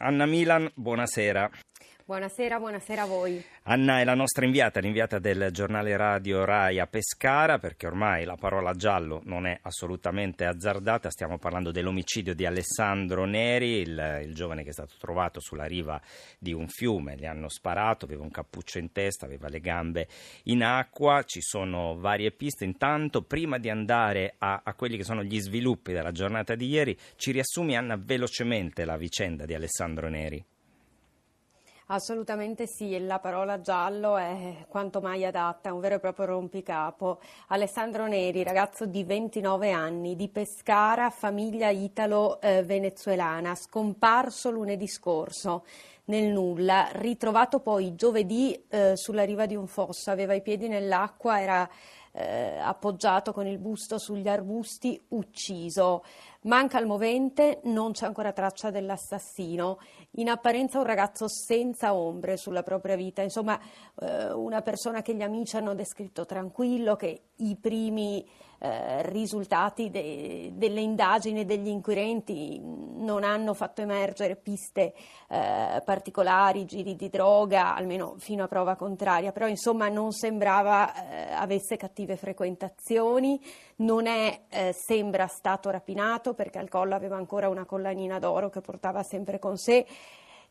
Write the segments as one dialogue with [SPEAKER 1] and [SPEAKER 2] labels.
[SPEAKER 1] Anna Milan, buonasera.
[SPEAKER 2] Buonasera, buonasera a voi.
[SPEAKER 1] Anna è la nostra inviata, l'inviata del giornale radio Rai a Pescara, perché ormai la parola giallo non è assolutamente azzardata. Stiamo parlando dell'omicidio di Alessandro Neri, il, il, giovane che è stato trovato sulla riva di un fiume. Gli hanno sparato, aveva un cappuccio in testa, aveva le gambe in acqua. Ci sono varie piste. Intanto, prima di andare a, a quelli che sono gli sviluppi della giornata di ieri, ci riassumi, Anna, velocemente la vicenda di Alessandro Neri.
[SPEAKER 2] Assolutamente sì, la parola giallo è quanto mai adatta, è un vero e proprio rompicapo. Alessandro Neri, ragazzo di 29 anni, di Pescara, famiglia italo-venezuelana, scomparso lunedì scorso nel nulla, ritrovato poi giovedì eh, sulla riva di un fosso, aveva i piedi nell'acqua, era eh, appoggiato con il busto sugli arbusti, ucciso. Manca il movente, non c'è ancora traccia dell'assassino. In apparenza un ragazzo senza ombre sulla propria vita, insomma eh, una persona che gli amici hanno descritto tranquillo, che i primi eh, risultati de- delle indagini degli inquirenti non hanno fatto emergere piste eh, particolari, giri di droga, almeno fino a prova contraria, però insomma non sembrava eh, avesse cattive frequentazioni, non è, eh, sembra stato rapinato perché al collo aveva ancora una collanina d'oro che portava sempre con sé.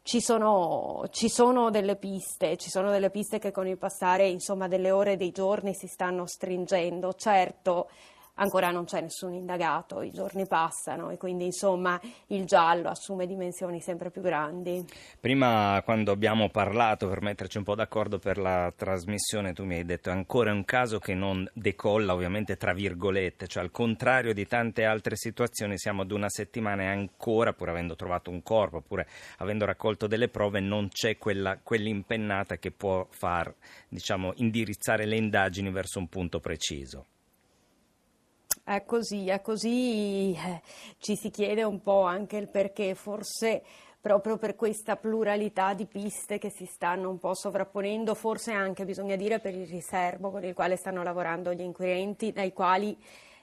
[SPEAKER 2] Ci sono, ci sono, delle piste, ci sono delle piste che con il passare insomma, delle ore e dei giorni si stanno stringendo. Certo, ancora non c'è nessun indagato, i giorni passano e quindi insomma il giallo assume dimensioni sempre più grandi.
[SPEAKER 1] Prima quando abbiamo parlato per metterci un po' d'accordo per la trasmissione tu mi hai detto ancora un caso che non decolla ovviamente tra virgolette, cioè al contrario di tante altre situazioni siamo ad una settimana e ancora pur avendo trovato un corpo, pure avendo raccolto delle prove non c'è quella, quell'impennata che può far diciamo indirizzare le indagini verso un punto preciso.
[SPEAKER 2] È così, è così, eh, ci si chiede un po' anche il perché, forse proprio per questa pluralità di piste che si stanno un po' sovrapponendo, forse anche bisogna dire per il riservo con il quale stanno lavorando gli inquirenti, dai quali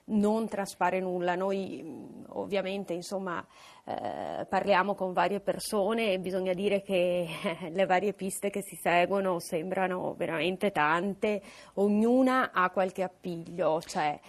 [SPEAKER 2] non traspare nulla. Noi mm, ovviamente insomma, eh, parliamo con varie persone e bisogna dire che eh, le varie piste che si seguono sembrano veramente tante, ognuna ha qualche appiglio. Cioè,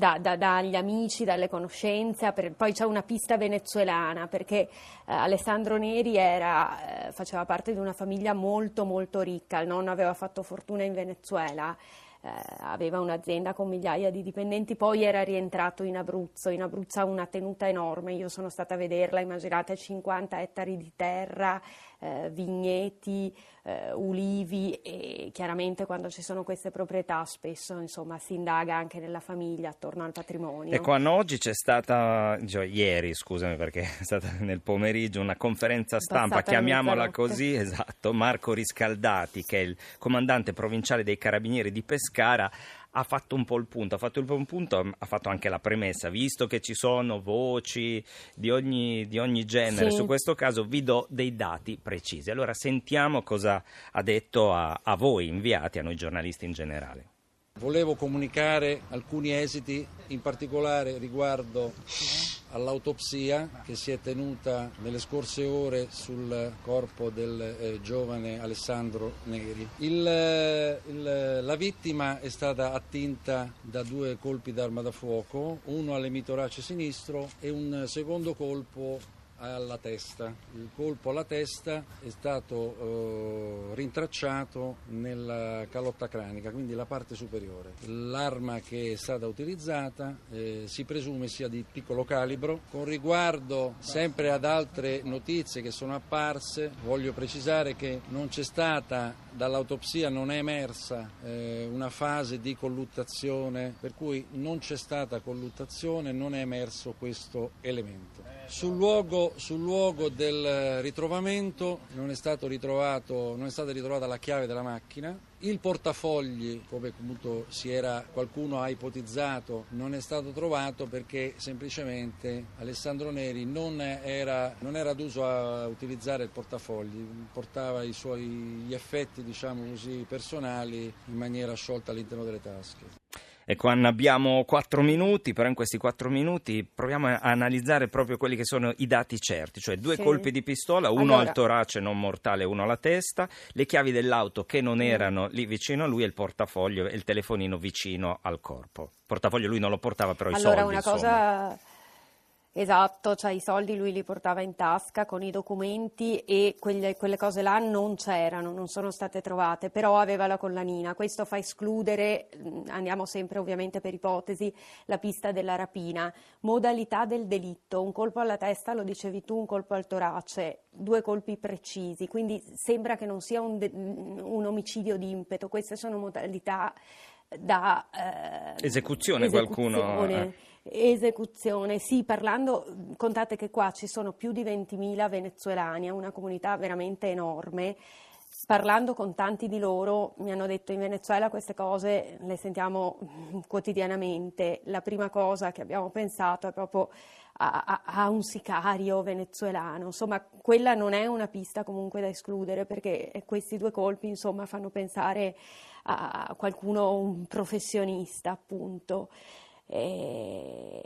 [SPEAKER 2] da, da, dagli amici, dalle conoscenze, per, poi c'è una pista venezuelana perché eh, Alessandro Neri era, eh, faceva parte di una famiglia molto molto ricca, il nonno aveva fatto fortuna in Venezuela. Eh, aveva un'azienda con migliaia di dipendenti, poi era rientrato in Abruzzo. In Abruzzo ha una tenuta enorme, io sono stata a vederla, immaginate 50 ettari di terra, eh, vigneti, eh, ulivi e chiaramente quando ci sono queste proprietà spesso insomma, si indaga anche nella famiglia attorno al patrimonio.
[SPEAKER 1] Ecco, oggi c'è stata, cioè, ieri scusami perché è stata nel pomeriggio una conferenza stampa, Passata chiamiamola così, esatto, Marco Riscaldati che è il comandante provinciale dei carabinieri di Pescara ha fatto un po' il punto, ha fatto il punto, ha fatto anche la premessa, visto che ci sono voci di ogni, di ogni genere, sì. su questo caso vi do dei dati precisi. Allora sentiamo cosa ha detto a, a voi inviati, a noi giornalisti in generale.
[SPEAKER 3] Volevo comunicare alcuni esiti, in particolare riguardo all'autopsia che si è tenuta nelle scorse ore sul corpo del eh, giovane Alessandro Neri. Il, eh, il, la vittima è stata attinta da due colpi d'arma da fuoco, uno all'emitorace sinistro e un secondo colpo alla testa. Il colpo alla testa è stato eh, rintracciato nella calotta cranica, quindi la parte superiore. L'arma che è stata utilizzata eh, si presume sia di piccolo calibro. Con riguardo sempre ad altre notizie che sono apparse, voglio precisare che non c'è stata dall'autopsia non è emersa eh, una fase di colluttazione, per cui non c'è stata colluttazione, non è emerso questo elemento. Sul luogo, sul luogo del ritrovamento non è, ritrovato, non è, stata ritrovata la chiave della macchina, il portafogli, come era, qualcuno ha ipotizzato, non è stato trovato perché semplicemente Alessandro Neri non era, non era d'uso a utilizzare il portafogli, portava i suoi effetti diciamo così, personali in maniera sciolta all'interno delle tasche.
[SPEAKER 1] Ecco Anna, abbiamo quattro minuti, però in questi quattro minuti proviamo a analizzare proprio quelli che sono i dati certi, cioè due sì. colpi di pistola, uno allora... al torace non mortale, uno alla testa, le chiavi dell'auto che non mm. erano lì vicino a lui e il portafoglio e il telefonino vicino al corpo. Il portafoglio lui non lo portava, però
[SPEAKER 2] allora,
[SPEAKER 1] i soldi.
[SPEAKER 2] Allora una cosa Esatto, cioè i soldi lui li portava in tasca con i documenti e quelle, quelle, cose là non c'erano, non sono state trovate, però aveva la collanina. Questo fa escludere, andiamo sempre ovviamente per ipotesi, la pista della rapina. Modalità del delitto, un colpo alla testa, lo dicevi tu, un colpo al torace, due colpi precisi, quindi sembra che non sia un, de- un omicidio di impeto, queste sono modalità da
[SPEAKER 1] eh, esecuzione, esecuzione qualcuno. Eh
[SPEAKER 2] Esecuzione, sì, parlando, contate che qua ci sono più di 20.000 venezuelani, è una comunità veramente enorme. Parlando con tanti di loro mi hanno detto in Venezuela queste cose le sentiamo quotidianamente. La prima cosa che abbiamo pensato è proprio a, a, a, un sicario venezuelano. Insomma, quella non è una pista comunque da escludere perché questi due colpi insomma, fanno pensare a qualcuno, un professionista appunto. Eh,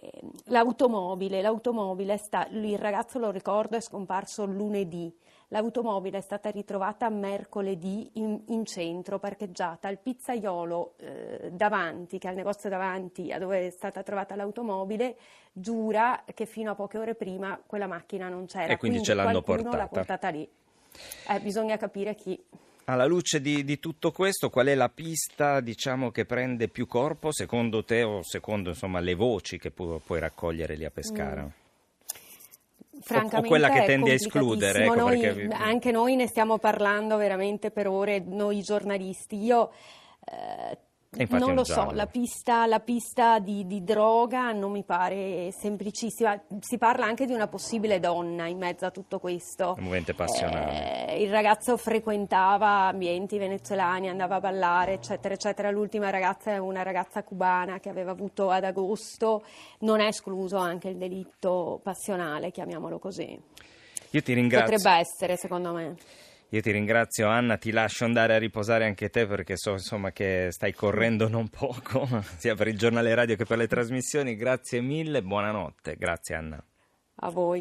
[SPEAKER 2] l'automobile, l'automobile sta, il ragazzo lo ricordo è scomparso lunedì, l'automobile è stata ritrovata mercoledì in, in centro, parcheggiata al pizzaiolo eh, davanti, che è il negozio davanti a dove è stata trovata l'automobile, giura che fino a poche ore prima quella macchina non c'era.
[SPEAKER 1] E quindi, quindi ce l'hanno portata.
[SPEAKER 2] l'ha portata lì. Eh, bisogna capire chi.
[SPEAKER 1] Alla luce di, di, tutto questo, qual è la pista diciamo, che prende più corpo secondo te o secondo insomma, le voci che pu- puoi raccogliere lì a Pescara? Mm. O, quella che tendi a escludere? Ecco,
[SPEAKER 2] noi,
[SPEAKER 1] perché...
[SPEAKER 2] Anche noi ne stiamo parlando veramente per ore, noi giornalisti. Io eh, non lo so, la pista, la pista di, di, droga non mi pare semplicissima. Si parla anche di una possibile donna in mezzo a tutto questo.
[SPEAKER 1] Un movente passionale.
[SPEAKER 2] Eh, il ragazzo frequentava ambienti venezuelani, andava a ballare, eccetera, eccetera. L'ultima ragazza è una ragazza cubana che aveva avuto ad agosto. Non è escluso anche il delitto passionale, chiamiamolo così.
[SPEAKER 1] Io ti ringrazio.
[SPEAKER 2] Potrebbe essere, secondo me.
[SPEAKER 1] Io ti ringrazio Anna, ti lascio andare a riposare anche te perché so insomma, che stai correndo non poco, sia per il giornale radio che per le trasmissioni. Grazie mille, buonanotte. Grazie Anna.
[SPEAKER 2] A voi.